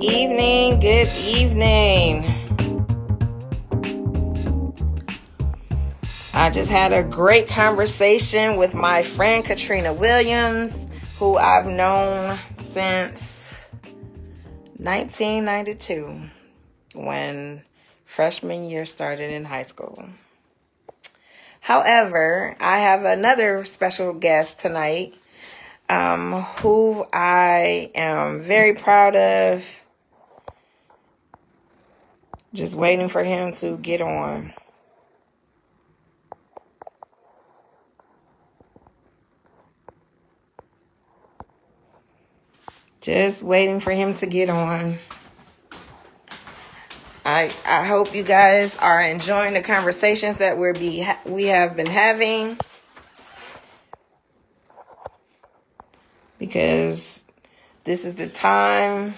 Evening. Good evening. I just had a great conversation with my friend Katrina Williams, who I've known since 1992 when freshman year started in high school. However, I have another special guest tonight um, who I am very proud of. Just waiting for him to get on. Just waiting for him to get on. I I hope you guys are enjoying the conversations that we're be we have been having. because this is the time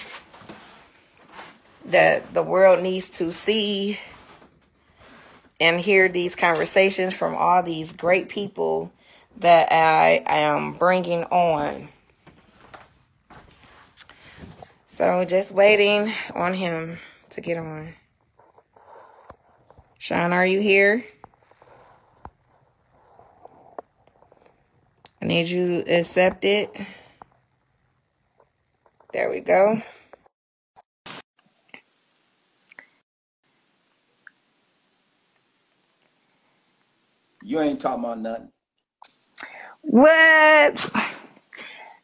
that the world needs to see and hear these conversations from all these great people that I am bringing on. So just waiting on him to get on. Sean, are you here? I need you to accept it. There we go. You ain't talking about nothing. What?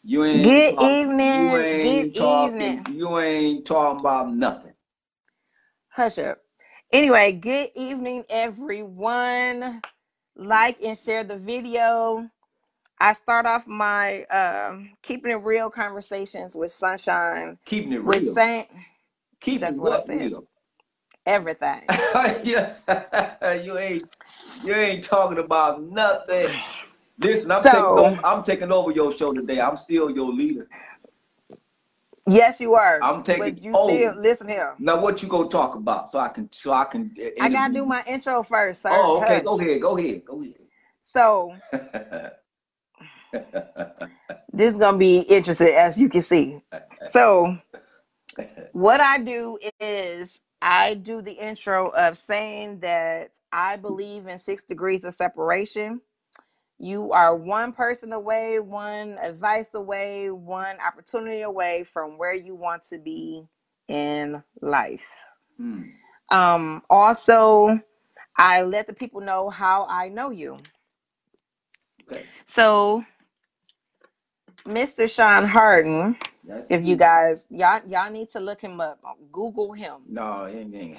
You ain't Good talk, you evening. Good talking evening. you ain't talking about nothing. Hush up. Anyway, good evening, everyone. Like and share the video. I start off my um, keeping it real conversations with Sunshine Keeping it real. with Saint. Keeping that's what it what says. real? Everything. yeah. you ain't you ain't talking about nothing. Listen, I'm taking over I'm taking over your show today. I'm still your leader. yes, you are, I'm but taking you still over. listen here. Now what you gonna talk about so I can so I can uh, I gotta do my intro first, sir. Oh, okay, go ahead, go ahead, go ahead. So this is gonna be interesting, as you can see. So what I do is I do the intro of saying that I believe in six degrees of separation. You are one person away, one advice away, one opportunity away from where you want to be in life. Hmm. Um, also, I let the people know how I know you. So, Mr. Sean Harden, That's if you guys y'all y'all need to look him up, Google him. No, it oh, ain't, ain't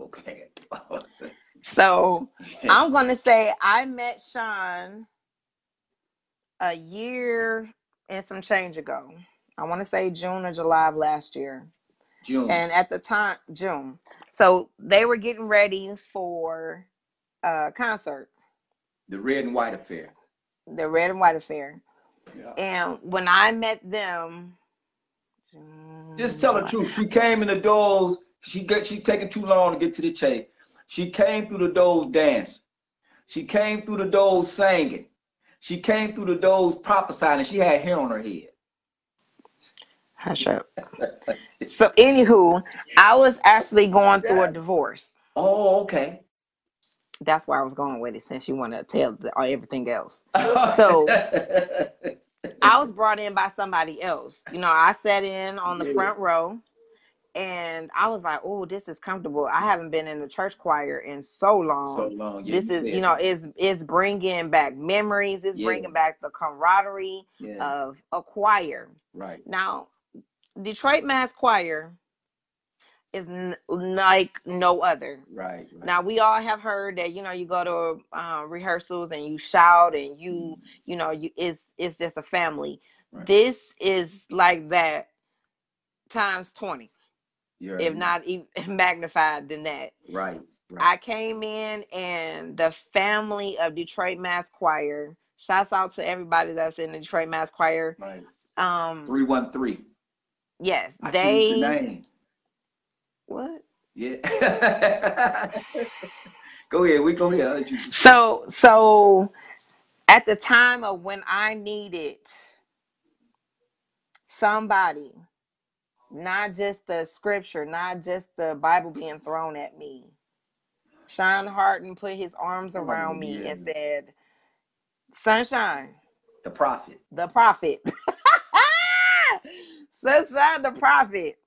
okay. So, I'm gonna say I met Sean a year and some change ago. I want to say June or July of last year. June. And at the time, June. So they were getting ready for a concert, The red and white affair. the Red and White Affair. Yeah. And when I met them, Just tell the truth. She came in the doors. She got she taking too long to get to the chase. She came through the doors dancing. She came through the doors singing. She came through the doors prophesying, she had hair on her head. Hush up. So, anywho, I was actually going through a divorce. Oh, okay. That's where I was going with it, since you want to tell the, everything else. So I was brought in by somebody else. You know, I sat in on the Yeah. front row, and I was like, "Oh, this is comfortable." I haven't been in the church choir in so long. so long. Yeah, this is, you know, it's it's bringing back memories. It's Yeah. bringing back the camaraderie of a choir. right. Now, Detroit Mass Choir is n- like no other. Right. right. Now we all have heard that you know you go to uh, rehearsals and you shout and you you know you it's it's just a family. Right. This is like that times twenty, You're if not even magnified than that. right. Right. I came in and the family of Detroit Mass Choir. Shouts out to everybody that's in the Detroit Mass Choir. right. Um, Three one three. yes, I the they name. What? Yeah. go ahead. We go ahead. I'll let you. So so at the time of when I needed somebody not just the scripture, not just the Bible being thrown at me. Sean Harden put his arms around me and said, Sunshine, The prophet. the prophet. Sunshine, the prophet.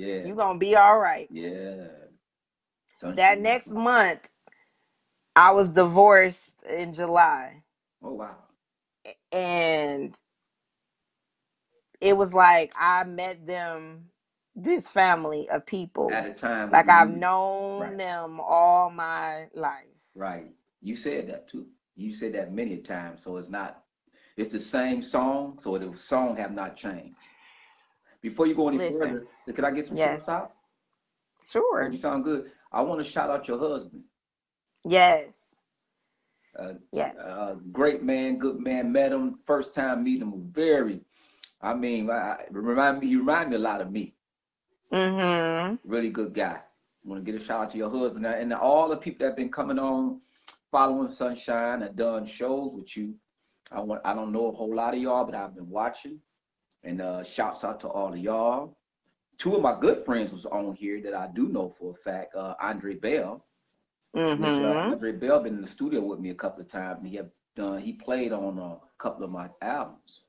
Yeah. You gonna be all right. yeah. Sunshine. That next month, I was divorced in July. Oh wow. and it was like I met them, this family of people, At a time. like I've known Right. them all my life. Right. You said that too. You said that many times. So it's not. It's the same song. So the song have not changed. Before you go any Listen. further, can I get some Yes. Sure. You sound good. I want to shout out your husband. Yes. Uh, Yes. uh, great man, good man. Met him first time meeting him. Very, I mean, I- remind me. He remind me a lot of me. Mm-hmm. Really good guy. Want to get a shout out to your husband now, and all the people that have been coming on, following Sunshine and done shows with you. I want. I don't know a whole lot of y'all, but I've been watching. And uh, shouts out to all of y'all. Two of my good friends was on here that I do know for a fact. Uh, Andre Bell. Which, uh, Mm-hmm. Andre Bell been in the studio with me a couple of times, and he have done. He played on a couple of my albums.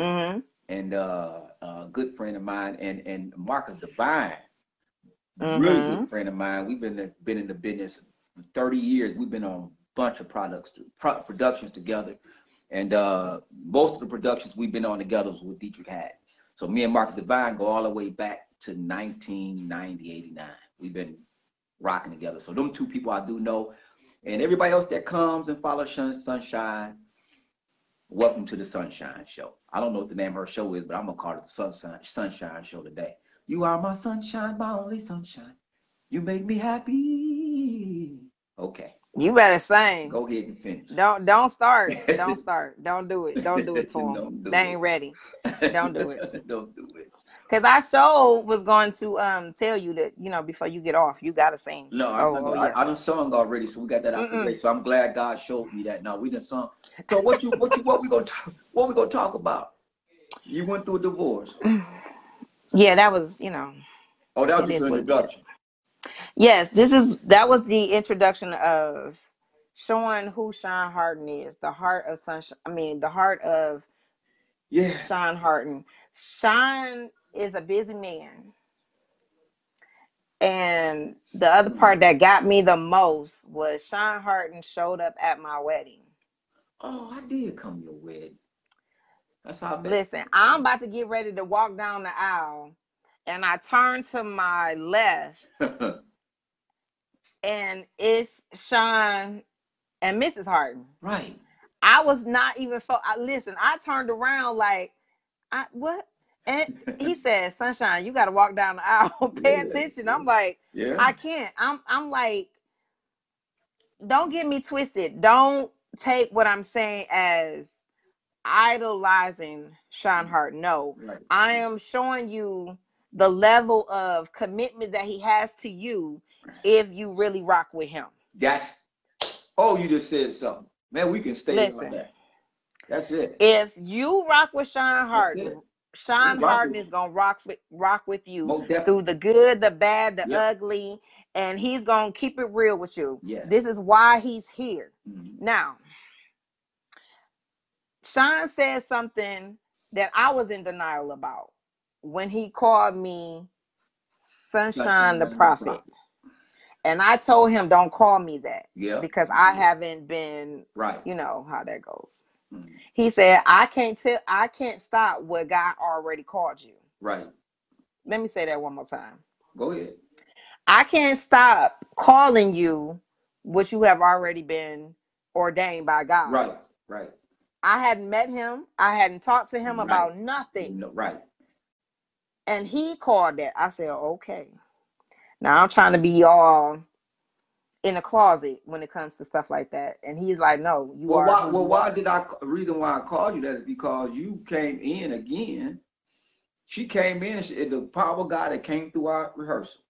Mm-hmm. And uh, a good friend of mine, and and Marcus Divine, Mm-hmm. really good friend of mine. We've been been in the business for 30 years. We've been on a bunch of products, pro- productions together, and uh, most of the productions we've been on together was with Deitrick Haddon. So me and Mark Divine go all the way back to 1990, 89. We've been rocking together. So them two people I do know, and everybody else that comes and follows Sunshine. Welcome to the Sunshine Show. I don't know what the name of her show is, but I'm gonna call it the Sunshine Sunshine Show today. You are my sunshine, my only sunshine. You make me happy. Okay, You better sing. go ahead and finish. Don't don't start. Don't start. Don't do it. Don't do it to them. Do they it. ain't ready. don't do it. don't do it. Cause I sure was going to um tell you that you know before you get off you gotta sing. No, I, Oh, I, oh, I, yes. I done sung already, so we got that out of the way. So I'm glad God showed me that. No, we done sung. So what you what you what we gonna talk, what we gonna talk about? You went through a divorce. Yeah, that was you know. Oh, that was just an introduction. Yes, this is that was the introduction of showing who Sean Harden is, the heart of Sunshine. I mean, the heart of Yeah. Sean Harden. Sean is a busy man. And the other part that got me the most was Sean Harden showed up at my wedding. Oh, I did come to your wedding. That's how I met. Listen, I'm about to get ready to walk down the aisle, and I turn to my left, and it's Sean and Mrs. Harden. right. I was not even fo- I, listen. I turned around like, I what? And he said, "Sunshine, you got to walk down the aisle. Pay Yeah, attention." I'm like, Yeah. I can't. I'm I'm like, don't get me twisted. Don't take what I'm saying as idolizing Sean mm-hmm. Hart. No, right. I am showing you the level of commitment that he has to you if you really rock with him. That's. Oh, you just said something, man. We can stay on Listen. that. That's it. If you rock with Sean Harden. Sean Harden is gonna rock with rock with you through the good, the bad, the Yep. ugly, and he's gonna keep it real with you. Yeah. This is why he's here. Mhm. Now, Sean said something that I was in denial about when he called me Sunshine the Prophet. And I told him, don't call me that Yeah. because I haven't been, Right. you know, how that goes. Mhm. He said, I can't tell, I can't stop what God already called you. Right. Let me say that one more time. Go ahead. I can't stop calling you what you have already been ordained by God. Right. Right. I hadn't met him. I hadn't talked to him Right. about nothing. No, right. And he called that. I said, okay. Now I'm trying to be all in a closet when it comes to stuff like that. And he's like, no, you Well, are. why? Well, why did I? Reason why I called you that is because you came in again. She came in. She, the power of God that came through our rehearsal,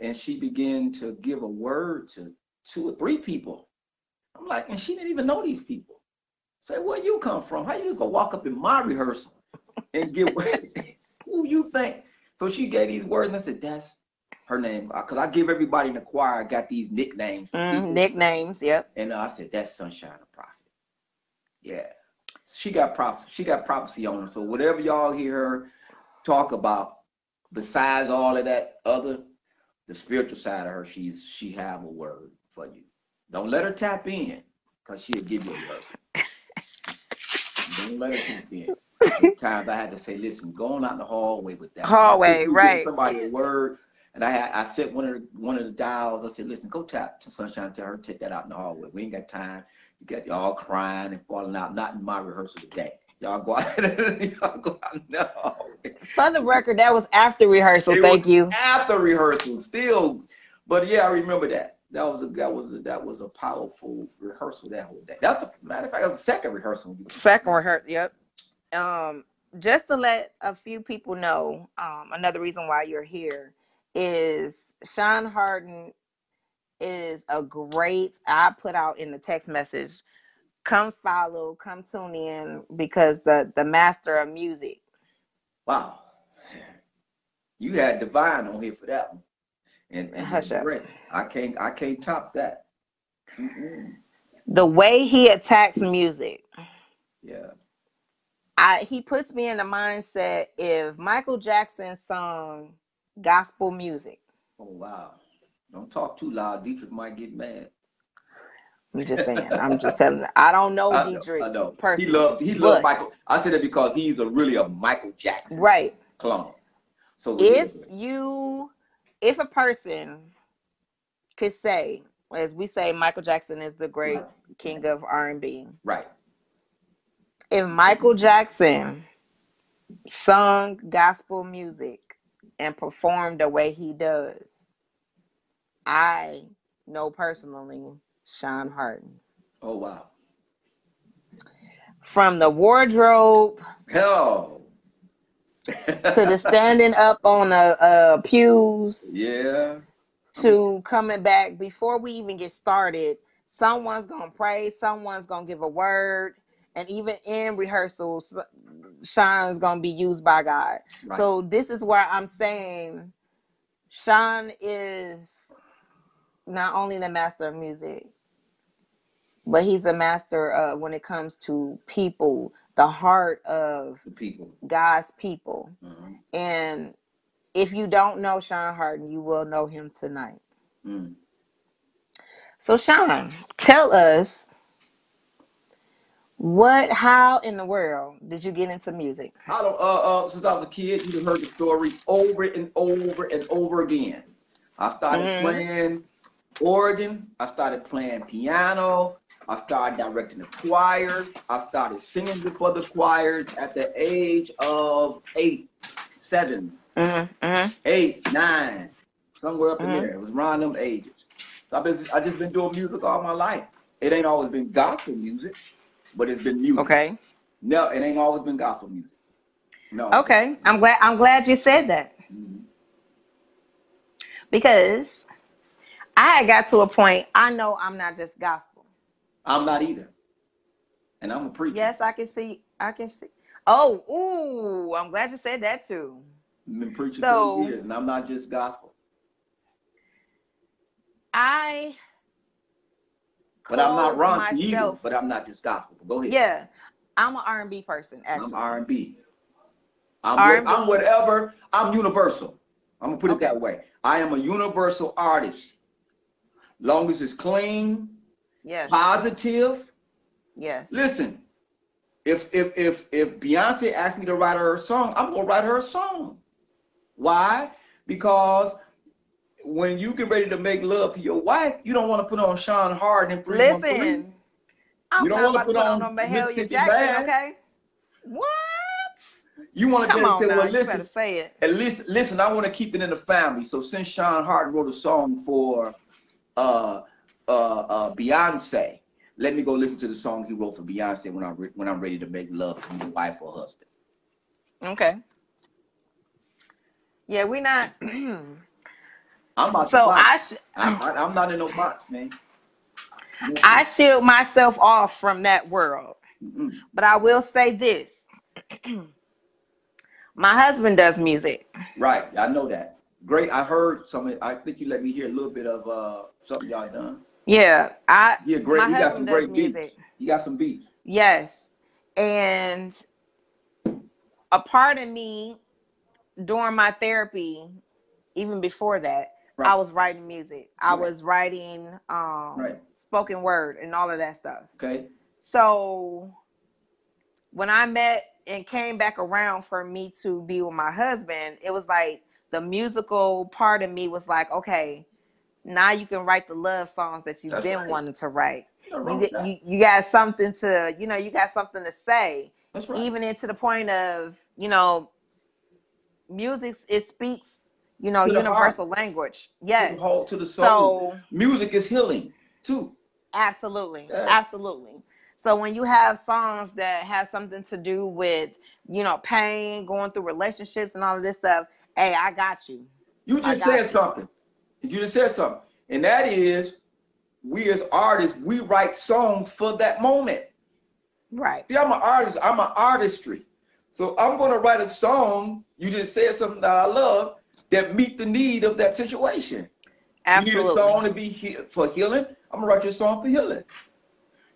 and she began to give a word to two or three people. I'm like, and she didn't even know these people. Say, where you come from? How you just gonna walk up in my rehearsal and give who you think? So she gave these words, and I said, "That's her name." Because I give everybody in the choir got these nicknames. Mm, nicknames, yep. And uh, I said, "That's Sunshine the Prophet." Yeah, she got prophecy. She got prophecy on her. So whatever y'all hear her talk about, besides all of that other, the spiritual side of her, she's she have a word for you. Don't let her tap in, cause she'll give you a word. Don't let her tap in. Sometimes I had to say, listen, go on out in the hallway with that. Hallway, right. Somebody a word. And I had I set one of the one of the dials. I said, listen, go tap to Sunshine, tell her take that out in the hallway. We ain't got time. You got y'all crying and falling out. Not in my rehearsal today. Y'all go out. y'all go out in the hallway. For the record, that was after rehearsal. It Thank you. After rehearsal, still. But yeah, I remember that. That was a that was a, that was a powerful rehearsal that whole day. That's the matter of fact. That was the second rehearsal. Second rehearsal. Yep. Um, just to let a few people know, um, another reason why you're here is Sean Harden is a great. I put out in the text message, come follow, come tune in because the the master of music. Wow. You had Divine on here for that one. And, and Hush up. great. I can't I can't top that. Mm-mm. The way he attacks music. Yeah. I he puts me in the mindset if Michael Jackson sung gospel music. Oh wow. Don't talk too loud. Deitrick might get mad. I'm just saying. I'm just telling. I don't know I know, Deitrick I know. He personally. loved he but- loved Michael. I said it because he's a really a Michael Jackson Right. clone. So If you, if a person could say, as we say, Michael Jackson is the great king of R&B. right. If Michael Jackson sung gospel music and performed the way he does, I know personally Sean Harden. Oh wow. From the wardrobe Hell. To the standing up on the uh, pews. Yeah. to coming back. Before we even get started someone's gonna pray. Someone's gonna give a word. And even in rehearsals sean's gonna be used by god. Right. so this is where i'm saying sean is not only the master of music but he's a master uh, when it comes to people the heart of the people. god's people Mhm. and if you don't know Sean Harden, you will know him tonight. Mm. So, Sean, tell us what, how in the world did you get into music? I don't uh uh since I was a kid, you've heard the story over and over and over again. I started Mhm. playing organ, I started playing piano, I started directing the choir, I started singing before the choirs at the age of eight, seven, Mm-hmm, mm-hmm. eight, nine, somewhere up in there. It was around them ages. So I've been I just been doing music all my life. It ain't always been gospel music, but it's been music. Okay. No, it ain't always been gospel music. No. Okay. I'm glad. I'm glad you said that Mhm. because I got to a point. I know I'm not just gospel. I'm not either. And I'm a preacher. Yes, I can see. I can see. Oh, ooh! I'm glad you said that too. I've been preaching So- 30 years, and I'm not just gospel. I. But I'm not close raunchy either. But I'm not just gospel. But go ahead. Yeah, I'm an R&B person I'm actually. R&B. I'm, R&B. I'm whatever. I'm universal. I'm gonna put it Okay. that way. I am a universal artist. Long as it's clean, Yes. positive. Yes. Listen, if if if if Beyonce asked me to write her a song, I'm gonna write her a song. Why? Because when you get ready to make love to your wife, you don't want to put on Sean Harden and 313. Listen, I'm You don't wanna put put on on Mahalia Jackson, Bad? okay? What? You want to be able to say, now, well, listen, say it. at least listen, I want to keep it in the family. So since Sean Harden wrote a song for uh uh uh Beyonce, let me go listen to the song he wrote for Beyonce when I'm re- when I'm ready to make love to my wife or husband. Okay. Yeah, we not. I'm about so to box. I sh- I, I, I'm not in no box, man. I shield myself off from that world. Mm-mm. But I will say this. My husband does music. Right, I know that. Great. I heard some. I think you let me hear a little bit of uh something y'all done. Yeah, I Yeah, great. my You got some does great beats. music. You got some beats. Yes. And a part of me during my therapy, even before that, I Right. was writing music. I Right. was writing um Right. spoken word and all of that stuff. Okay. So when I met and came back around for me to be with my husband, it was like the musical part of me was like, okay, now you can write the love songs that you've That's been right. wanting to write. You get you, you got something to, you know, you got something to say. That's right. Even into the point of, you know, music it speaks, you know, To universal language. To Yes. the whole, to the soul. So Music is healing too. Absolutely. Yeah. Absolutely. So when you have songs that have something to do with, you know, pain, going through relationships and all of this stuff, hey, I got you. You just said you. something. You just said something. And that is we as artists, we write songs for that moment. Right. See, I'm an artist, I'm an artistry. So I'm gonna write a song, you just said something that I love, that meet the need of that situation. Absolutely. You need a song to be he- for healing. I'm gonna write you a song for healing.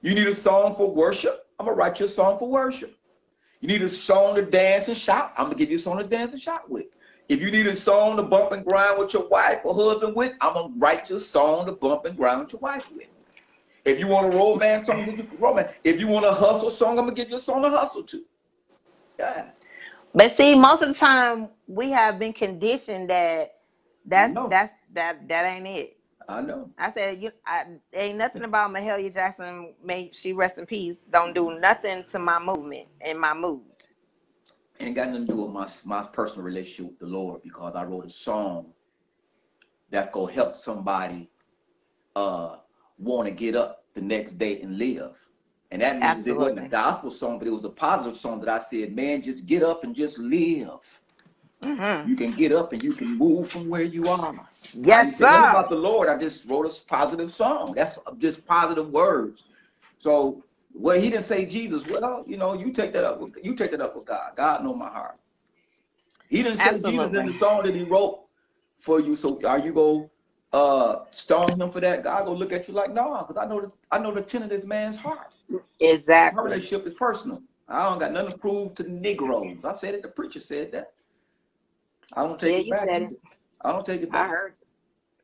You need a song for worship. I'm gonna write you a song for worship. You need a song to dance and shout. I'm gonna give you a song to dance and shout with. If you need a song to bump and grind with your wife or husband with, I'm gonna write you a song to bump and grind with your wife with. If you want a romance song, I'm gonna give you a romance. If you want a hustle song, I'm gonna give you a song to hustle to. Yeah. But see, most of the time we have been conditioned that that's No. that's that that ain't it. I know. I said you I ain't nothing about Mahalia Jackson, may she rest in peace, don't do nothing to my movement and my mood. Ain't got nothing to do with my my personal relationship with the Lord because I wrote a song that's gonna help somebody uh want to get up the next day and live. And that means it wasn't a gospel song, but it was a positive song that I said, man, just get up and just live. hmm You can get up and you can move from where you are. Yes, didn't say nothing sir. about the Lord. I just wrote a positive song. That's just positive words. So well, he didn't say Jesus. Well, you know, you take that up. With, you take that up with God. God know my heart. He didn't say Jesus in the song that he wrote for you. So are you go uh stone him for that? God gonna look at you like, no, because I know this. I know the intent of this man's heart. Our Exactly. relationship is personal. I don't got nothing to prove to Negroes. I said it. The preacher said that. I don't take Yeah, it you back. said it. I don't take it back. I heard.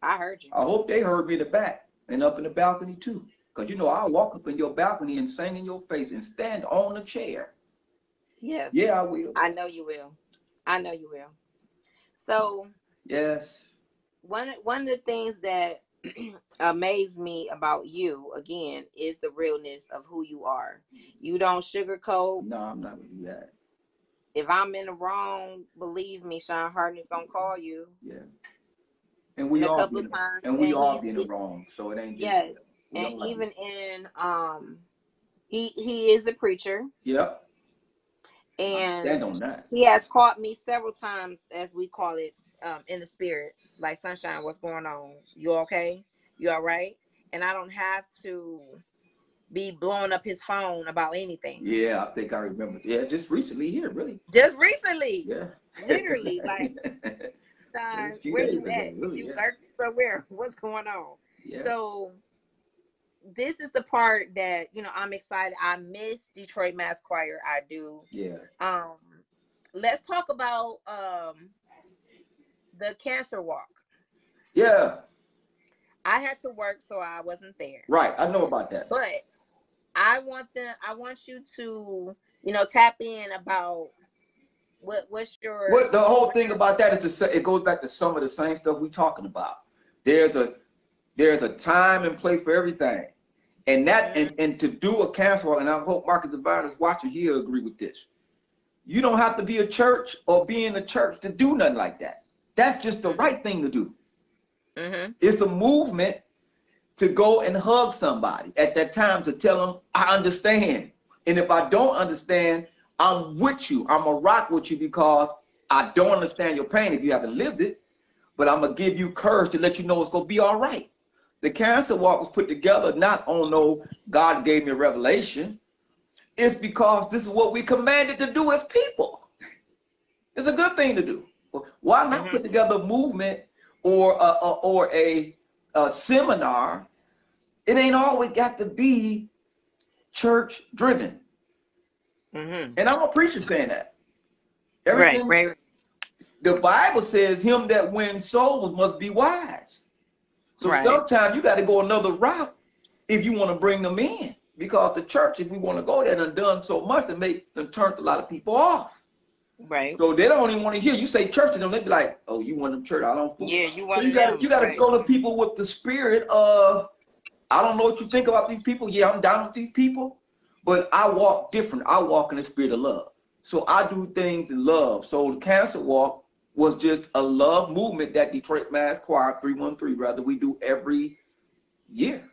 I heard you. I hope they heard me in the back and up in the balcony too. Because you know, I'll walk up in your balcony and sing in your face and stand on a chair. Yes. Yeah, I will. I know you will. I know you will. So Yes. one one of the things that amazed me about you again is the realness of who you are. You don't sugarcoat. No, I'm not gonna do that. If I'm in the wrong, believe me, Sean Harden's gonna call you. Yeah. And we And a all couple be of times, and we all be in the wrong. So it ain't just yes, and even in um, he he is a preacher, Yep. And stand on that. he has caught me several times, as we call it, um, in the spirit. Like sunshine, what's going on? You okay? You all right? And I don't have to be blowing up his phone about anything. Yeah, I think I remember. Yeah, just recently here, really. Just recently, Yeah. literally, like Sean, Just a few where you ago, at? really, you yeah. lurking somewhere? What's going on? yeah. So this is the part that you know I'm excited. I miss Detroit Mass Choir. I do. Yeah. Um, let's talk about um the cancer walk. Yeah. I had to work, so I wasn't there. Right. I know about that. But I want them. I want you to, you know, tap in about what what's your What the whole thing about that is to say it goes back to some of the same stuff we're talking about. There's a there's a time and place for everything. And that and, and to do a cancer walk, and I hope Marcus Divine is watching, he'll agree with this. You don't have to be a church or be in a church to do nothing like that. That's just the right thing to do. Mhm. It's a movement to go and hug somebody at that time to tell them, I understand. And if I don't understand, I'm with you. I'm a rock with you because I don't understand your pain if you haven't lived it, but I'm gonna give you courage to let you know it's gonna be all right. The cancer walk was put together not on no God gave me a revelation. It's because this is what we commanded to do as people. It's a good thing to do. Why not mm-hmm. put together a movement or a, a or a, a seminar? It ain't always got to be church driven. Mm-hmm. And I'm a preacher saying that. Everything, right, right. The Bible says, "Him that wins souls must be wise." So right. sometimes you got to go another route if you want to bring them in, because the church, if we want to go there, done done so much to make them turned a lot of people off. Right. So they don't even want to hear you say church to them. They be like, "Oh, you want them church? I don't." Yeah, you want. So you got you got to right. go to people with the spirit of, I don't know what you think about these people. Yeah, I'm down with these people, but I walk different. I walk in the spirit of love. So I do things in love. So the cancer walk was just a love movement that Detroit Mass Choir 313, rather we do every year.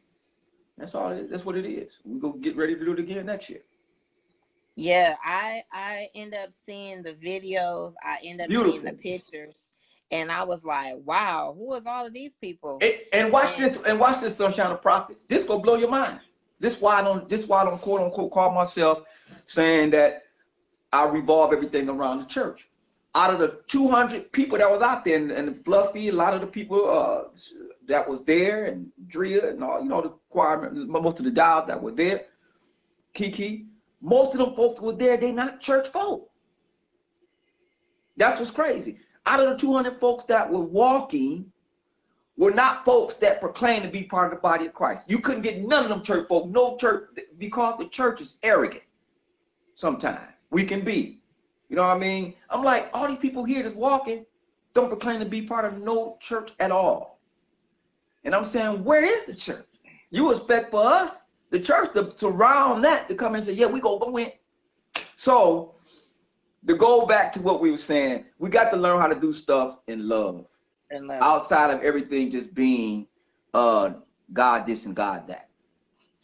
That's all. It is. That's what it is. We go get ready to do it again next year. Yeah, I I end up seeing the videos. I end up Beautiful. seeing the pictures, and I was like, "Wow, who is all of these people?" And, and watch and, this. And watch this, Sunshine of Prophet. This gonna blow your mind. This why I don't. This why I don't quote unquote call myself saying that I revolve everything around the church. Out of the 200 people that was out there, and, and Fluffy, a lot of the people uh, that was there, and Drea, and all you know the choir, most of the dials that were there, Kiki most of them folks were there, they not church folk. That's what's crazy. Out of the 200 folks that were walking, were not folks that proclaim to be part of the body of Christ. You couldn't get none of them church folk, no church, because the church is arrogant. Sometimes we can be. You know what I mean? I'm like, all these people here that's walking don't proclaim to be part of no church at all. And I'm saying, where is the church? You expect for us the church to surround that to come and say, yeah, we go go in. So to go back to what we were saying, we got to learn how to do stuff in love. In love. Outside of everything just being uh God this and God that.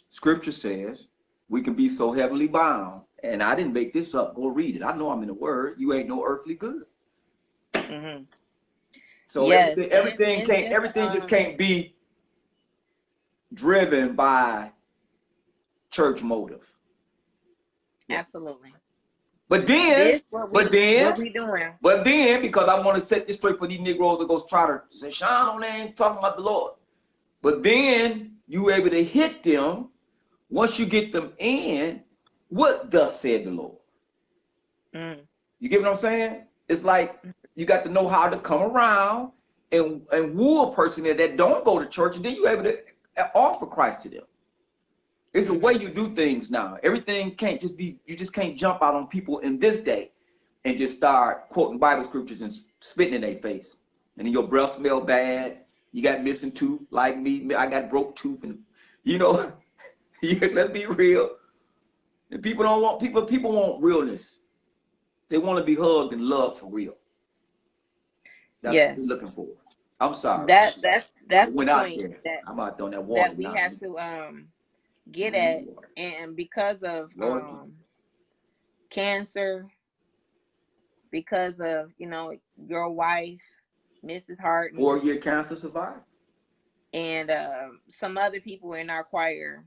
Scripture says we can be so heavily bound. And I didn't make this up. Go read it. I know I'm in the word. You ain't no earthly good. Mm-hmm. So yes, everything, everything can't everything um, just can't be driven by church motive. Absolutely. But then, we, but then, what we doing? But then, because I want to set this straight for these Negroes that goes try to say, Sean, they ain't talking about the Lord. But then you able to hit them once you get them in. What thus said the Lord? Mm. You get what I'm saying? It's like you got to know how to come around and and woo a person that don't go to church, and then you able to offer Christ to them. It's a way you do things now. Everything can't just be, you just can't jump out on people in this day and just start quoting Bible scriptures and spitting in their face. And then your breath smell bad. You got missing tooth like me. I got broke tooth. And, you know, let's be real. And people don't want, people, people want realness. They want to be hugged and loved for real. That's yes. what looking for. I'm sorry. That that's that's the point that, I'm out on that water. That we have to um get at and because of um, cancer because of you know your wife mrs hart four year cancer survivor and uh, some other people in our choir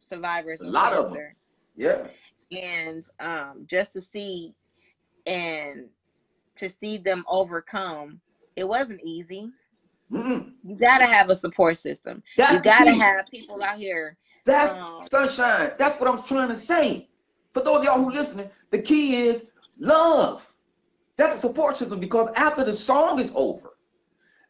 survivors a lot cancer. of them yeah and um, just to see and to see them overcome it wasn't easy mm you got to have a support system That's you got to have people out here that's um, sunshine. That's what I'm trying to say. For those of y'all who listening, the key is love. That's a support system because after the song is over,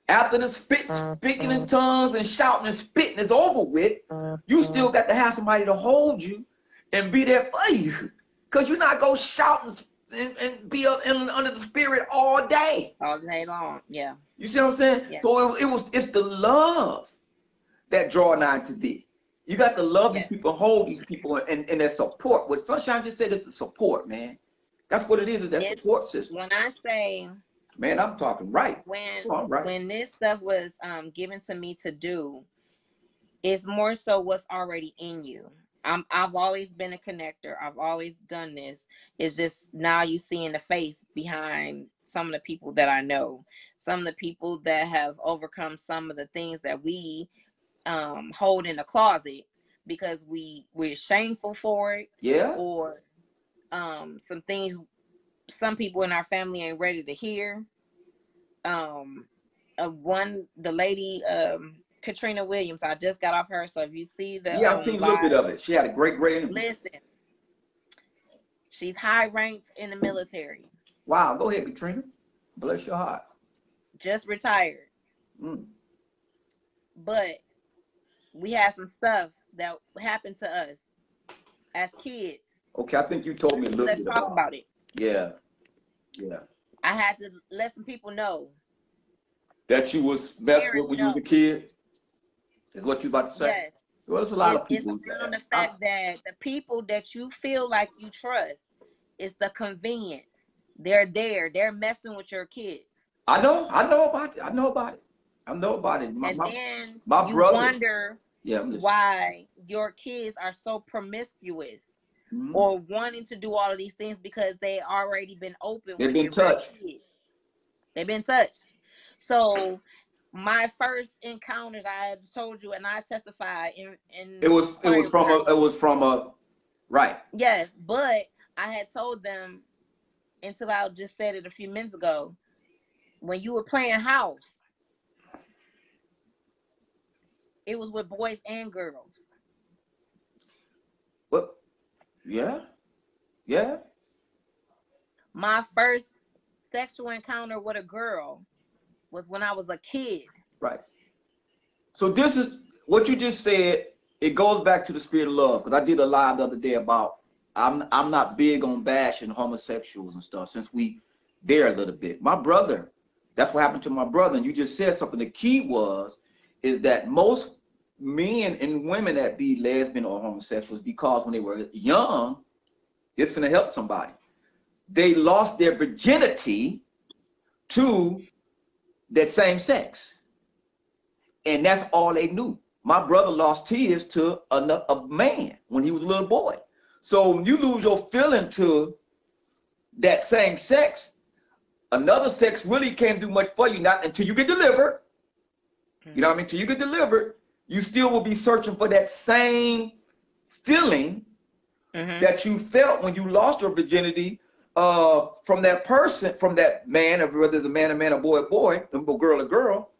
after the spit, speaking in tongues and shouting and spitting is over with, you still got to have somebody to hold you and be there for you. Because you're not going to shout and, and, and be up in, under the spirit all day. All day long, yeah. You see what I'm saying? Yeah. So it, it was it's the love that draw nigh to thee. You got to love these people, hold these people, and, and their support. What Sunshine just said is the support, man. That's what it is, is that it's, support system. When I say Man, I'm talking right. When right. when this stuff was um, given to me to do, it's more so what's already in you. I'm I've always been a connector. I've always done this. It's just now you see in the face behind some of the people that I know, some of the people that have overcome some of the things that we um hold in the closet because we we're shameful for it yeah or um some things some people in our family ain't ready to hear um uh, one the lady um Katrina Williams. I just got off her, so if you see the yeah, um, I seen a little bit of it. She had a great, great interview. Listen, she's high ranked in the military. Wow, go ahead, Katrina. Bless your heart. Just retired. Mm. But we had some stuff that happened to us as kids. Okay, I think you told me a little Let's bit talk about, about it. Yeah, yeah. I had to let some people know. That you was messed with when you was a kid. Is what you about to say? Yes, Well, there's a lot it- of it's people. around the I- fact that the people that you feel like you trust is the convenience. They're there. They're messing with your kids, I know, I know about it. I know about it. I know about it. My, and my- then my you brother- wonder yeah, why your kids are so promiscuous Mhm. or wanting to do all of these things because they already been open. They've been they were a touched. They've been touched. So my first encounters, I had told you, and I testified in in It was it was from a it was from a right. yes, but I had told them until I just said it a few minutes ago. When you were playing house, it was with boys and girls. But yeah, yeah. My first sexual encounter with a girl was when I was a kid. Right. So this is what you just said. It goes back to the spirit of love because I did a live the other day about I'm I'm not big on bashing homosexuals and stuff since we there a little bit. My brother, that's what happened to my brother. And you just said something. The key was is that most men and women that be lesbian or homosexuals because when they were young, it's gonna help somebody. They lost their virginity to that same sex. And that's all they knew. My brother lost his to a, a man when he was a little boy. So when you lose your feeling to that same sex, another sex really can't do much for you, not until you get delivered. You know what I mean? Till you get delivered, you still will be searching for that same feeling Mhm. that you felt when you lost your virginity uh, from that person, from that man, or whether it's a man, a man, a boy, a boy, a girl, a girl.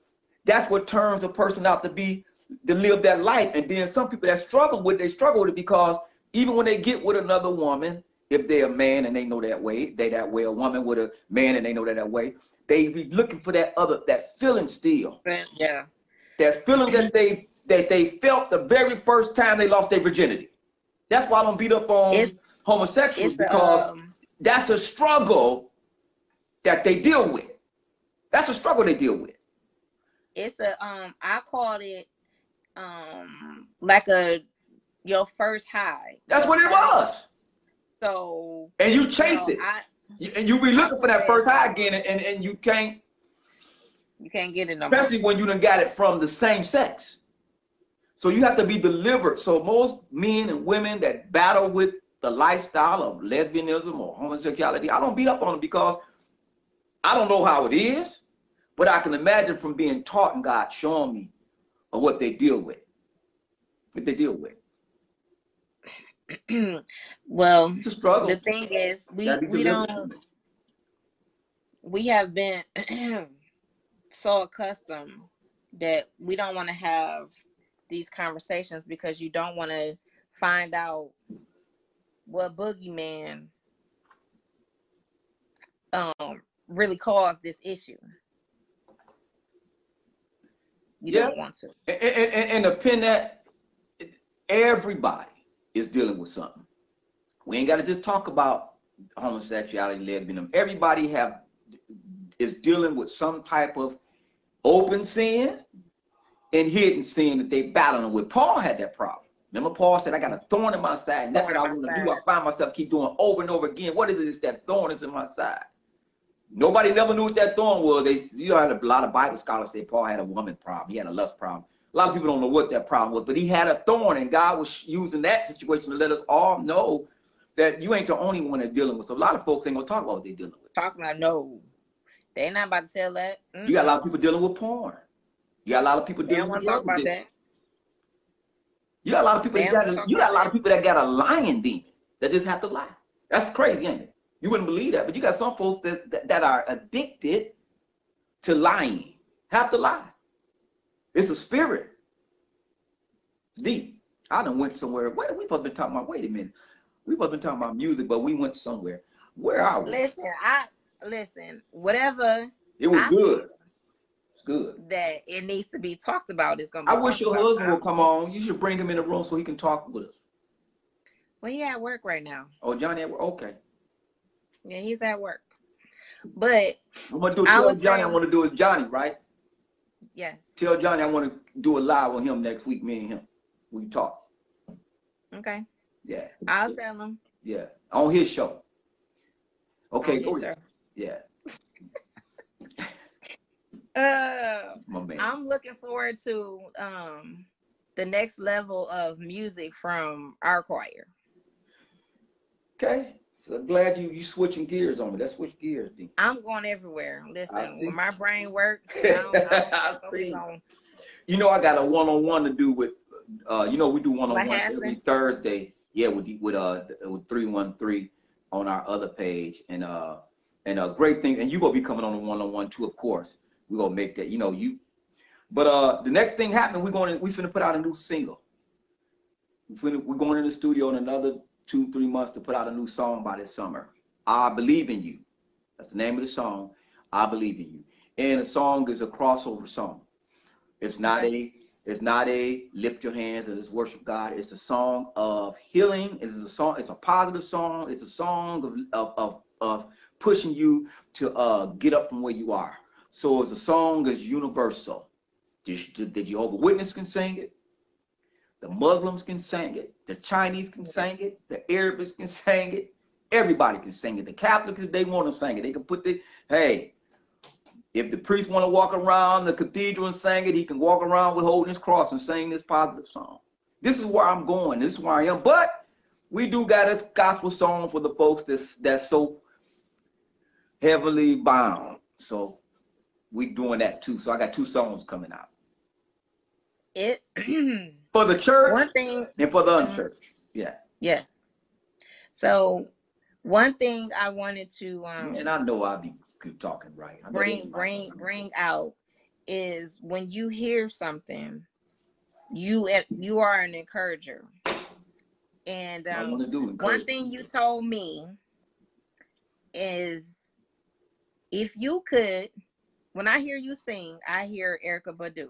That's what turns a person out to be to live that life. And then some people that struggle with, it, they struggle with it because even when they get with another woman, if they're a man and they know that way, they that way. A woman with a man and they know that that way. They be looking for that other, that feeling still, Yeah. that feeling that they that they felt the very first time they lost their virginity. That's why I don't beat up on It's- homosexuals It's a, because um, that's a struggle that they deal with. That's a struggle they deal with. it's a um I called it um like a your first high. That's what it was. So And you you chase know, it. I You- and you be looking for that first high again, and, and, and you can't, you can't get it no more. especially when you done got it from the same sex. So you have to be delivered. So most men and women that battle with the lifestyle of lesbianism or homosexuality, I don't beat up on them because I don't know how it is, but I can imagine from being taught and God showing me of what they deal with. What they deal with. well, It's a struggle. the thing is we we don't we have been so accustomed that we don't want to have these conversations because you don't want to find out what boogeyman um really caused this issue. You Yeah. don't want to. And, and, and, and to pin that, everybody is dealing with something. We ain't got to just talk about homosexuality, lesbianism. Everybody have is dealing with some type of open sin and hidden sin that they battling with. Paul had that problem. Remember, Paul said, "I got a thorn in my side, and that's what I want to do." I find myself keep doing over and over again. What is it? It's that thorn is in my side. Nobody never knew what that thorn was. They, you know, a lot of Bible scholars say Paul had a woman problem. He had a lust problem. A lot of people don't know what that problem was, but he had a thorn, and God was using that situation to let us all know that you ain't the only one that's dealing with. So a lot of folks ain't gonna talk about what they're dealing with. Talking about no. They not about to tell that. You got a lot of people dealing with porn. You got a lot of people They dealing with about that. You got a lot of people They that got you got a lot of people that got a lying demon that just have to lie. That's crazy, ain't it? You wouldn't believe that, but you got some folks that that, that are addicted to lying. Have to lie. It's a spirit. Deep. I done went somewhere. What we supposed to be talking about? Wait a minute. We supposed to be talking about music, but we went somewhere. Where are we? Listen, I listen. Whatever. It was I good. Good. That it needs to be talked about. It's gonna. Be I wish your husband would come on. You should bring him in the room so he can talk with us. Well, he at work right now. Oh, Johnny, at work. okay. Yeah, he's at work. But I'm gonna do I tell Johnny I saying- want to do it Johnny, right? yes, Tell Johnny I want to do a live with him next week, me and him. We talk. okay. Yeah. I'll tell him. Yeah. On his show. Okay, go yes, sir. Yeah. Uh, I'm looking forward to um the next level of music from our choir. Okay. So glad you you switching gears on me. Let's switch gears, D. I'm going everywhere. Listen, when my brain works, I don't, I don't I on- You know I got a one-on-one to do with uh you know we do one-on-one every? Thursday. Yeah, with with uh with 313 on our other page. And uh and a great thing, and you gonna be coming on a one-on-one too, of course. We're gonna make that, you know, you but uh the next thing happened, we're gonna we finna put out a new single. We finna, we're going in the studio in another two, three months to put out a new song by this summer. I believe in you. That's the name of the song. I believe in you. And the song is a crossover song. It's not a it's not a lift your hands and it's worship God. It's a song of healing. It is a song, it's a positive song. It's a song of of of, of pushing you to uh get up from where you are. So it's a song is universal. The, the Jehovah Witness can sing it. The Muslims can sing it. The Chinese can sing it. The Arabs can sing it. Everybody can sing it. The Catholics, if they want to sing it, they can put the hey. If the priest want to walk around the cathedral and sing it, he can walk around with holding his cross and sing this positive song. This is where I'm going. This is where I am. But we do got a gospel song for the folks that's that's so heavily bound. So we doing that too. So I got two songs coming out It for the church one thing and for the Mhm. unchurched. Yeah. Yes. So one thing I wanted to um And I know I'll be keep talking right. Bring bring bring out is when you hear something, you you are an encourager. And um, want to do one thing you told me is if you could, when I hear you sing, I hear Erykah Badu.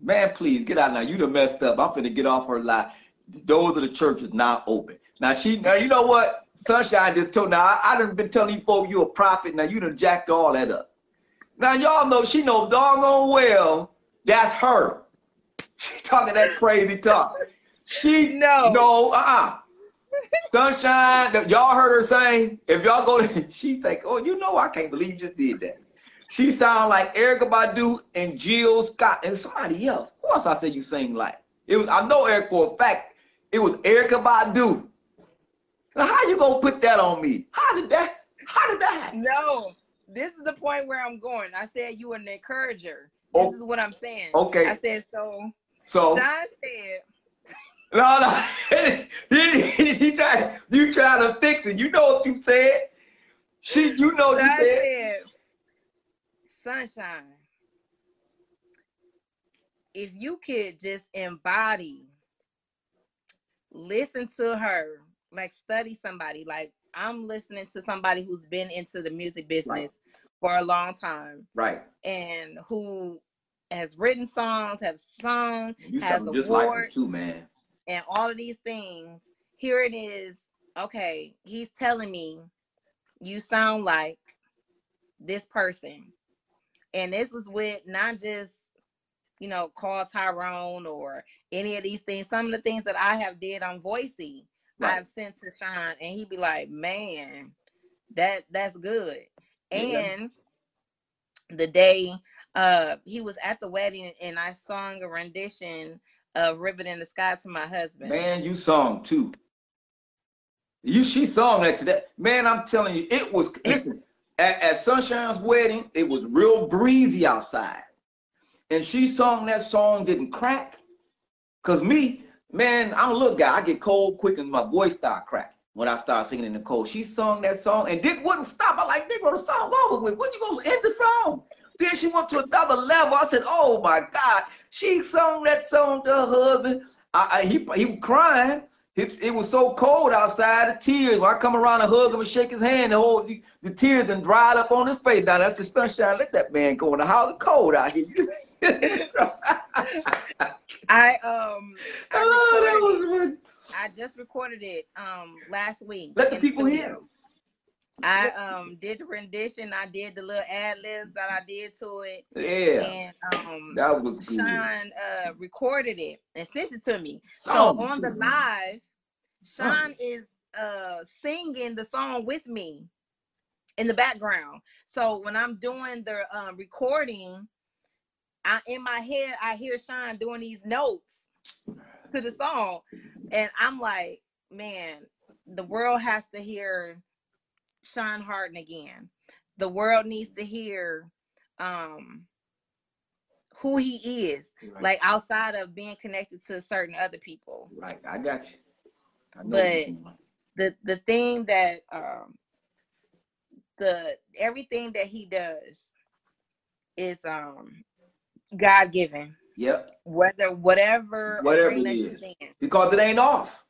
Man, please get out now. You done messed up. I'm finna get off her line. The doors of the church is not open. Now she now you know what? Sunshine just told now I, I done been telling you folks you a prophet. Now you done jacked all that up. Now y'all know she know doggone well that's her. She talking that crazy talk. She No. no uh-uh. Sunshine, y'all heard her saying, if y'all go, she think, oh, you know, I can't believe you just did that. She sound like Erykah Badu and Jill Scott and somebody else. Who else I said you sing like? It was I know Eric for a fact. It was Erykah Badu. Now how you gonna put that on me? How did that? How did that happen? No, this is the point where I'm going. I said you were an encourager. This Oh. is what I'm saying. Okay. I said so. So Sean said no, no, you, try you try to fix it. You know what you said. She, you know what you said. said, Sunshine, if you could just embody, listen to her, like study somebody, like I'm listening to somebody who's been into the music business for a long time Right. and who has written songs, have sung, You Has something like too, man. and all of these things. Here it is. Okay, he's telling me you sound like this person. And this was with not just, you know, Carl Tyrone or any of these things. Some of the things that I have did on Voicey, Right. I've sent to Sean, and he'd be like, "Man, that that's good." Yeah. And the day uh he was at the wedding, and I sung a rendition of "Ribbon in the Sky" to my husband. Man, you sung too. You she sung that today. Man, I'm telling you, it was listen, at, at Sunshine's wedding, it was real breezy outside. And she sung that song didn't crack. Cause me, man, I'm a little guy. I get cold quick and my voice start cracking when I start singing in the cold. She sung that song and did wouldn't stop. I like, nigga, the song over with. When you gonna end the song? Then she went to another level. I said, "Oh my God!" She sung that song to her husband. I, I he he was crying. It, it was so cold outside, the tears. When I come around and hug him and shake his hand, the whole the, the tears then dried up on his face. Now that's the sunshine. Let that man go in the house. It's cold out here. I um I, oh, was, I just recorded it um last week. Let the people hear. I um did the rendition. I did the little ad libs that I did to it. Yeah. And um that was good. Sean uh recorded it and sent it to me. So oh, on the live, Sean oh. is uh singing the song with me in the background. So when I'm doing the um recording, I in my head I hear Sean doing these notes to the song, and I'm like, man, the world has to hear Sean Harden again. The world needs to hear um who he is, right. like outside of being connected to certain other people. Right, I got you. I but the the thing that um the everything that he does is um God given. Yep. Whether whatever whatever it is, because it ain't off.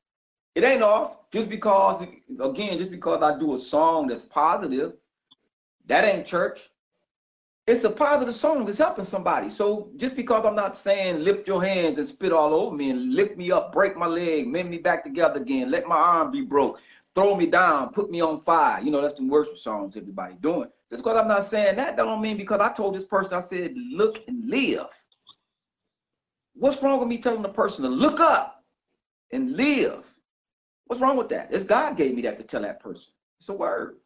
It ain't off just because again, just because I do a song that's positive, that ain't church. It's a positive song. It's helping somebody. So just because I'm not saying lift your hands and spit all over me and lift me up, break my leg, mend me back together again, let my arm be broke, throw me down, put me on fire. You know, that's the worship songs everybody doing. Just because I'm not saying that, that don't mean because I told this person, I said, look and live. What's wrong with me telling the person to look up and live? What's wrong with that? It's God gave me that to tell that person. It's a word.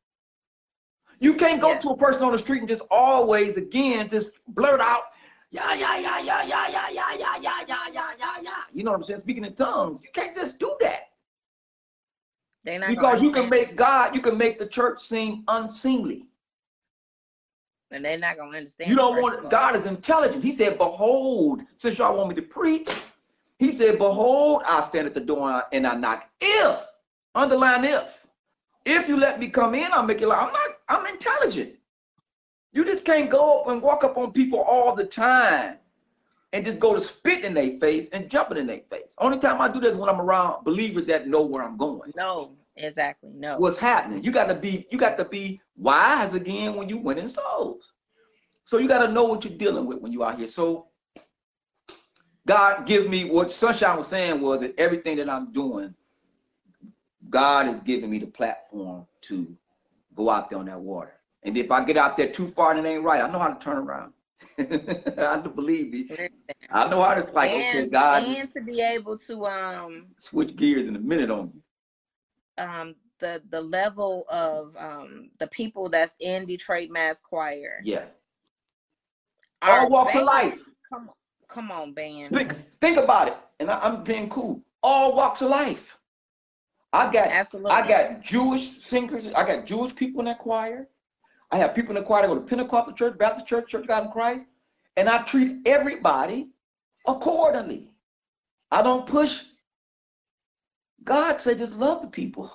You can't go yeah. to a person on the street and just always again just blurt out, yeah, yeah, yeah, yeah, yeah, yeah, yeah, yeah, yeah, yeah, yeah, yeah, yeah. You know what I'm saying? Speaking in tongues. You can't just do that. They're not because you can make God, you can make the church seem unseemly and they're not gonna understand. You don't want God is intelligent. He said, "Behold, since y'all want me to preach, He said, Behold, I stand at the door and I knock. If underline if, if you let me come in, I'll make you like I'm not. I'm intelligent. You just can't go up and walk up on people all the time and just go to spit in their face and jumping in their face. Only time I do this when I'm around believers that know where I'm going. No, exactly. No. What's happening? You got to be. You got to be wise again when you winning souls. So you got to know what you're dealing with when you out here. So God give me what Sunshine was saying was that everything that I'm doing, God is giving me the platform to go out there on that water. And if I get out there too far and it ain't right, I know how to turn around. I believe me. I know how to like and, okay, God and to be able to um switch gears in a minute on you. Um the the level of um the people that's in Detroit Mass Choir. Yeah. All walks of life. Come on, come on, band. Think, think about it, and I, am being cool. All walks of life. I got absolutely. I got Jewish singers. I got Jewish people in that choir. I have people in the choir that go to Pentecostal church, Baptist church, Church of God in Christ, and I treat everybody accordingly. I don't push. God said just love the people.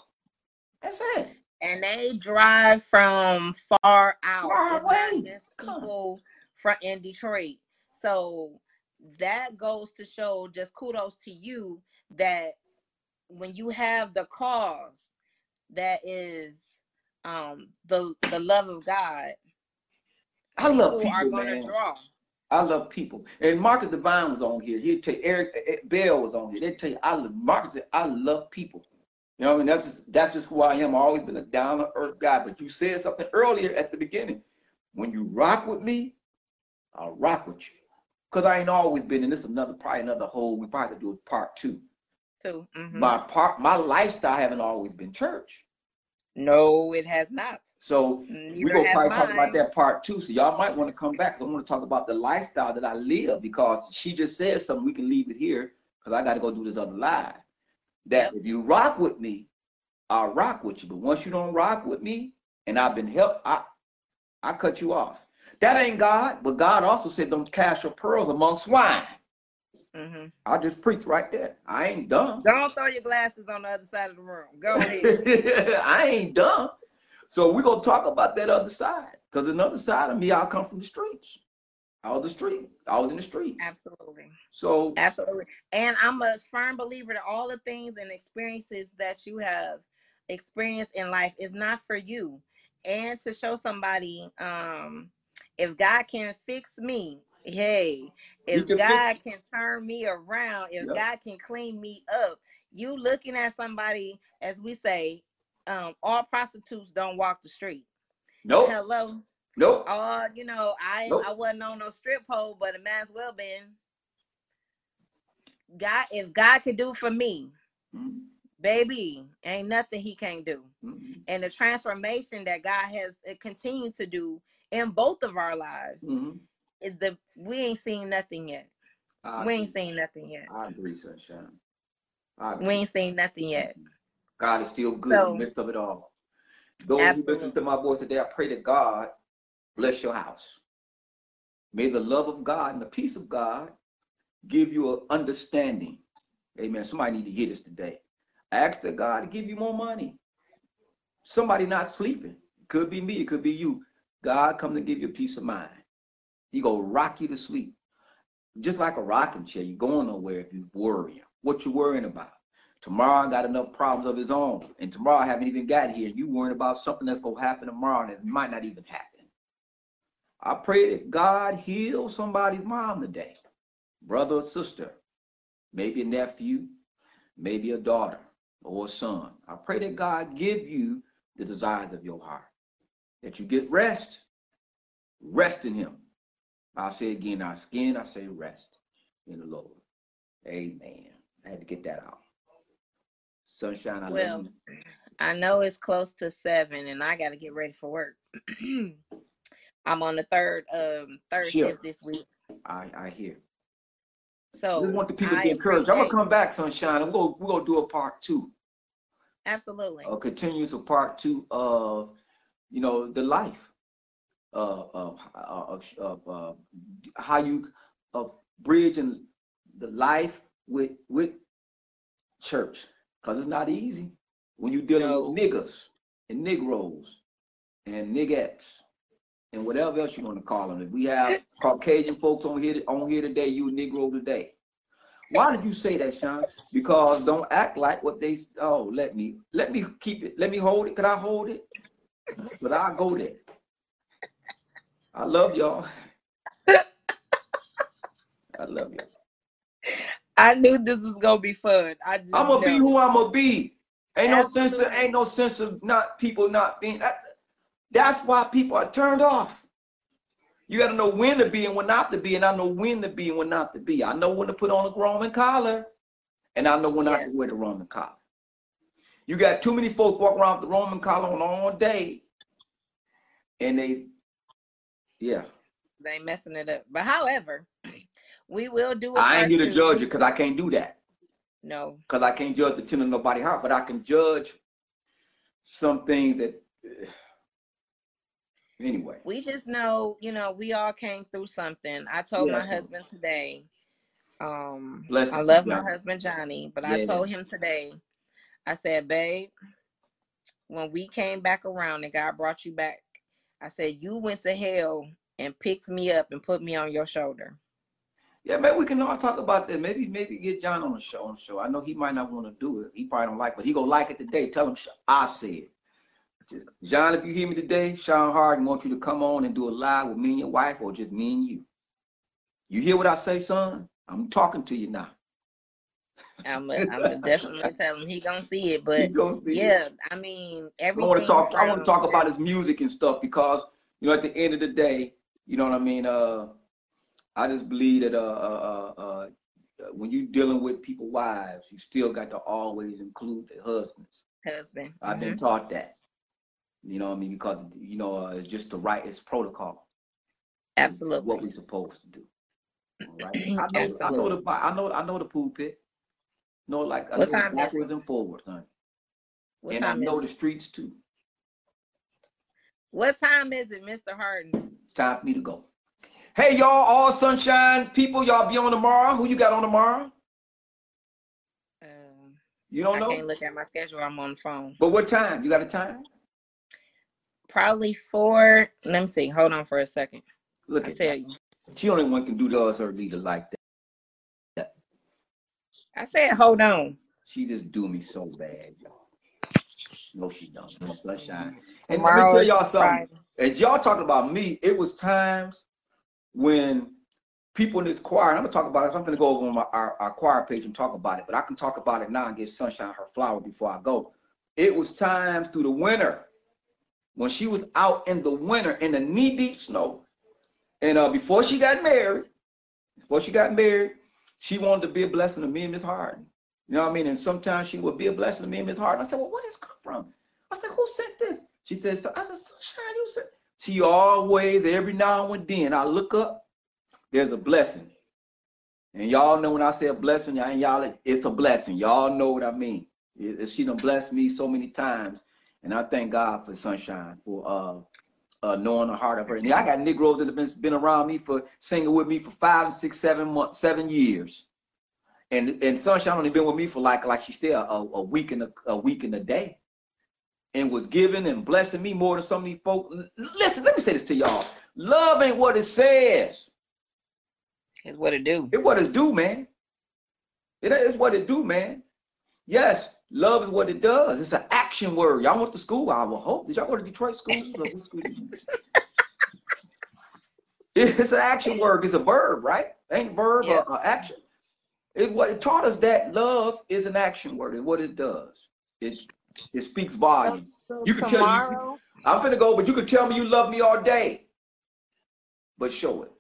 That's it. And they drive from far out. Far away. people from in Detroit. So that goes to show just kudos to you that when you have the cause that is um the the love of God. I love people, are man. Draw. I love people. And Marcus Divine was on here. He'd tell Eric eh, eh, Bell was on here. They'd tell you I love Marcus said, I love people. You know, I mean that's just that's just who I am. I've always been a down to earth guy. But you said something earlier at the beginning. When you rock with me, I'll rock with you. Cause I ain't always been, and this is another probably another whole. We probably do a part two. Two. Mm-hmm. My part, my lifestyle haven't always been church. No, it has not. So we're gonna probably mine. talk about that part two. So y'all might want to come back. Cause I want to talk about the lifestyle that I live because she just said something. We can leave it here because I got to go do this other live. That yep. if you rock with me, I'll rock with you. But once you don't rock with me, and I've been helped, I I cut you off. That ain't God, but God also said, don't cast your pearls among swine. Mm-hmm. I just preach right there. I ain't dumb. Don't throw your glasses on the other side of the room. Go ahead. I ain't dumb. So we're gonna talk about that other side. Because another side of me, I come from the streets. I was the street. I was in the streets. Absolutely. So absolutely. And I'm a firm believer that all the things and experiences that you have experienced in life is not for you. And to show somebody, um, if God can fix me, hey, if can God fix- can turn me around, if yep. God can clean me up, you looking at somebody, as we say, um, all prostitutes don't walk the street. No. Nope. Hello. Nope. Oh, you know, I nope. I wasn't on no strip pole, but it might as well been. God, if God could do for me, mm-hmm. baby, ain't nothing He can't do. Mm-hmm. And the transformation that God has uh, continued to do in both of our lives, mm-hmm. the we ain't seen nothing yet. I we agree. ain't seen nothing yet. I agree, sunshine. I agree. We ain't seen nothing yet. God is still good so, in the midst of it all. Those absolutely. who listen to my voice today, I pray that God bless your house. May the love of God and the peace of God give you an understanding. Amen. Somebody need to hear this today. Ask that God to give you more money. Somebody not sleeping. Could be me, it could be you. God come to give you peace of mind. He go rock you to sleep. Just like a rocking chair, you're going nowhere if you're worrying. What you worrying about? Tomorrow I got enough problems of his own. And tomorrow I haven't even got here. You worrying about something that's gonna happen tomorrow and it might not even happen. I pray that God heal somebody's mom today, brother or sister, maybe a nephew, maybe a daughter or a son. I pray that God give you the desires of your heart, that you get rest, rest in Him. I'll say again, our skin, I say rest in the Lord. Amen. I had to get that out. Sunshine, I well, love you. I know it's close to seven, and I got to get ready for work. I'm on the third um third sure. shift this week. I I hear. So we want the people to be encouraged. I'm gonna come back, sunshine. We're gonna we're gonna do a part two. Absolutely. A continuous a part two of you know the life uh, of of, of uh, how you of bridging the life with with church because it's not easy when you're dealing no. with niggas and negroes and niggettes and whatever else you want to call them. If we have Caucasian folks on here on here today, you Negro today. Why did you say that, Sean? Because don't act like what they. Oh, let me let me keep it. Let me hold it. Could I hold it? But I'll go there. I love y'all. I love y'all. I knew this was gonna be fun. I just I'm gonna know. be who I'm gonna be. Ain't Absolutely. no sense of ain't no sense of not people not being. That, that's why people are turned off. You got to know when to be and when not to be, and I know when to be and when not to be. I know when to put on a Roman collar, and I know when yes. not to wear the Roman collar. You got too many folks walking around with the Roman collar on all day, and they, yeah, they messing it up. But however, we will do. I ain't here to judge you because I can't do that. No, because I can't judge the ten of nobody heart, but I can judge some things that Anyway. We just know, you know, we all came through something. I told my husband today, um, Bless I love my husband Johnny, but yeah. I told him today, I said, babe, when we came back around and God brought you back, I said, you went to hell and picked me up and put me on your shoulder. Yeah, maybe we can all talk about that. Maybe, maybe get John on the show. On the show. I know he might not want to do it. He probably don't like, it, but he gonna like it today. Tell him I said. John, if you hear me today, Sean Harden wants you to come on and do a live with me and your wife or just me and you. You hear what I say, son? I'm talking to you now. I'm gonna definitely tell him he gonna see it, but see yeah, it. I mean everything. I want to talk. I want to talk about his music and stuff because you know at the end of the day, you know what I mean. Uh, I just believe that uh, uh, uh, uh when you're dealing with people wives, you still got to always include the husbands. Husband. I've mm-hmm. been taught that. You know what I mean? Because you know uh, it's just the right. It's protocol. Absolutely. What we're supposed to do. Right. I know. Absolutely. I know the. I know. I know the pulpit. No, like I what know backwards and forwards, honey. What and I know the streets too. What time is it, Mr. Harden? It's time for me to go. Hey, y'all, all sunshine people, y'all be on tomorrow. Who you got on tomorrow? Um, you don't I know? I can't look at my schedule. I'm on the phone. But what time? You got a time? Probably four. Let me see. Hold on for a second. Look I at tell that. you. She only one can do us her leader like that. I said, hold on. She just do me so bad, y'all. No, she don't. No sunshine. And let me tell y'all something. Friday. As y'all talking about me, it was times when people in this choir, and I'm gonna talk about it. I'm gonna go over on my, our, our choir page and talk about it, but I can talk about it now and give Sunshine her flower before I go. It was times through the winter when she was out in the winter in the knee deep snow. And uh, before she got married, before she got married, she wanted to be a blessing to me and Miss Harden. You know what I mean? And sometimes she would be a blessing to me and Miss Harden. I said, Well, where did this come from? I said, Who sent this? She said, so I said, Sunshine, you sent. She always, every now and then, I look up, there's a blessing. And y'all know when I say a blessing, y'all, y'all it's a blessing. Y'all know what I mean. It- it- she done blessed me so many times. And I thank God for Sunshine, for uh, uh, knowing the heart of her. And I got Negroes that have been, been around me for singing with me for five, six, seven months, seven years. And and Sunshine only been with me for like like she said a, a week and a, a week and a day, and was giving and blessing me more than some of these folk. Listen, let me say this to y'all: love ain't what it says. It's what it do. It's what it do, man. It is what it do, man. Yes, love is what it does. It's an action word. Y'all went to school. I will hope. Did y'all go to Detroit school? Or what school did you- it's an action word. It's a verb, right? Ain't verb Yeah. or, or action. It's what it taught us that love is an action word. It's what it does. It it speaks volume. So You can tell you- I'm finna go, but you can tell me you love me all day, but show it.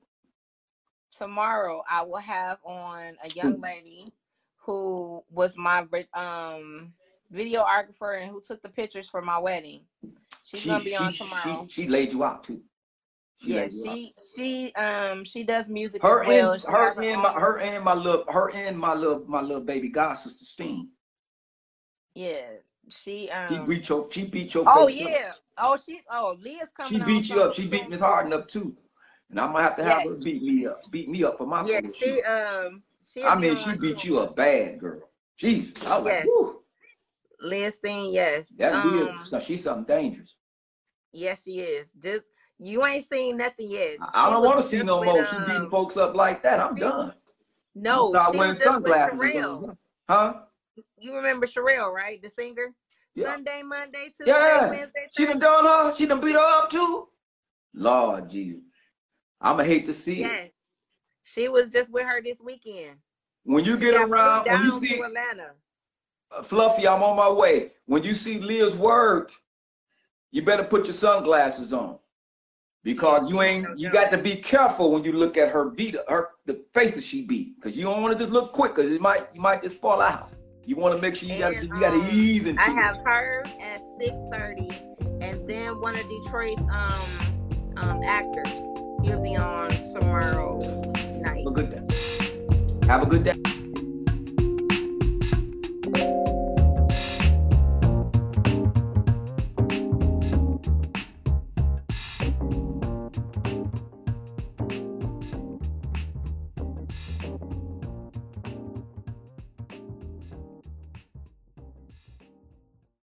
tomorrow I will have on a young lady who was my um videographer and who took the pictures for my wedding. She's gonna be on she, tomorrow. She, she laid you out too. She yeah, she she um she does music her as well. and her her and my her and my little her and my little my little baby god sister Steen. yeah, she um She beat your she beat your oh face up. yeah oh she oh Leah's coming She on beat you up. She beat. Miss Harden up too. And I'm gonna have to have Yes. her beat me up. Beat me up for my Yeah, she um she I mean, she beat you a bad, girl. Jeez. I was like, Yes. whew, Leah Steen, yes. that um, weird. So she's something dangerous. Yes, she is. Just you ain't seen nothing yet. I- I don't want to see no with, more. She beating um, folks up like that. I'm she- done. No, she was just with Sherelle. Huh? You remember Sherelle, right? The singer. Yeah. Sunday, Monday, Tuesday, Yeah. Wednesday, She done Thursday. done her. She done beat her up too. Lord Jesus. I'ma hate to see it. She was just with her this weekend. When you She get around, when you see Atlanta. Uh, Fluffy, I'm on my way. When you see Leah's work, you better put your sunglasses on. Because you ain't you got to be careful when you look at her beat her the faces she beat. Because you don't want to just look quick because it might you might just fall out. You want to make sure you got you got to um, ease into I it. have her at six thirty, and then one of Detroit's um um actors. He'll be on tomorrow night. Have a good day. Have a good day.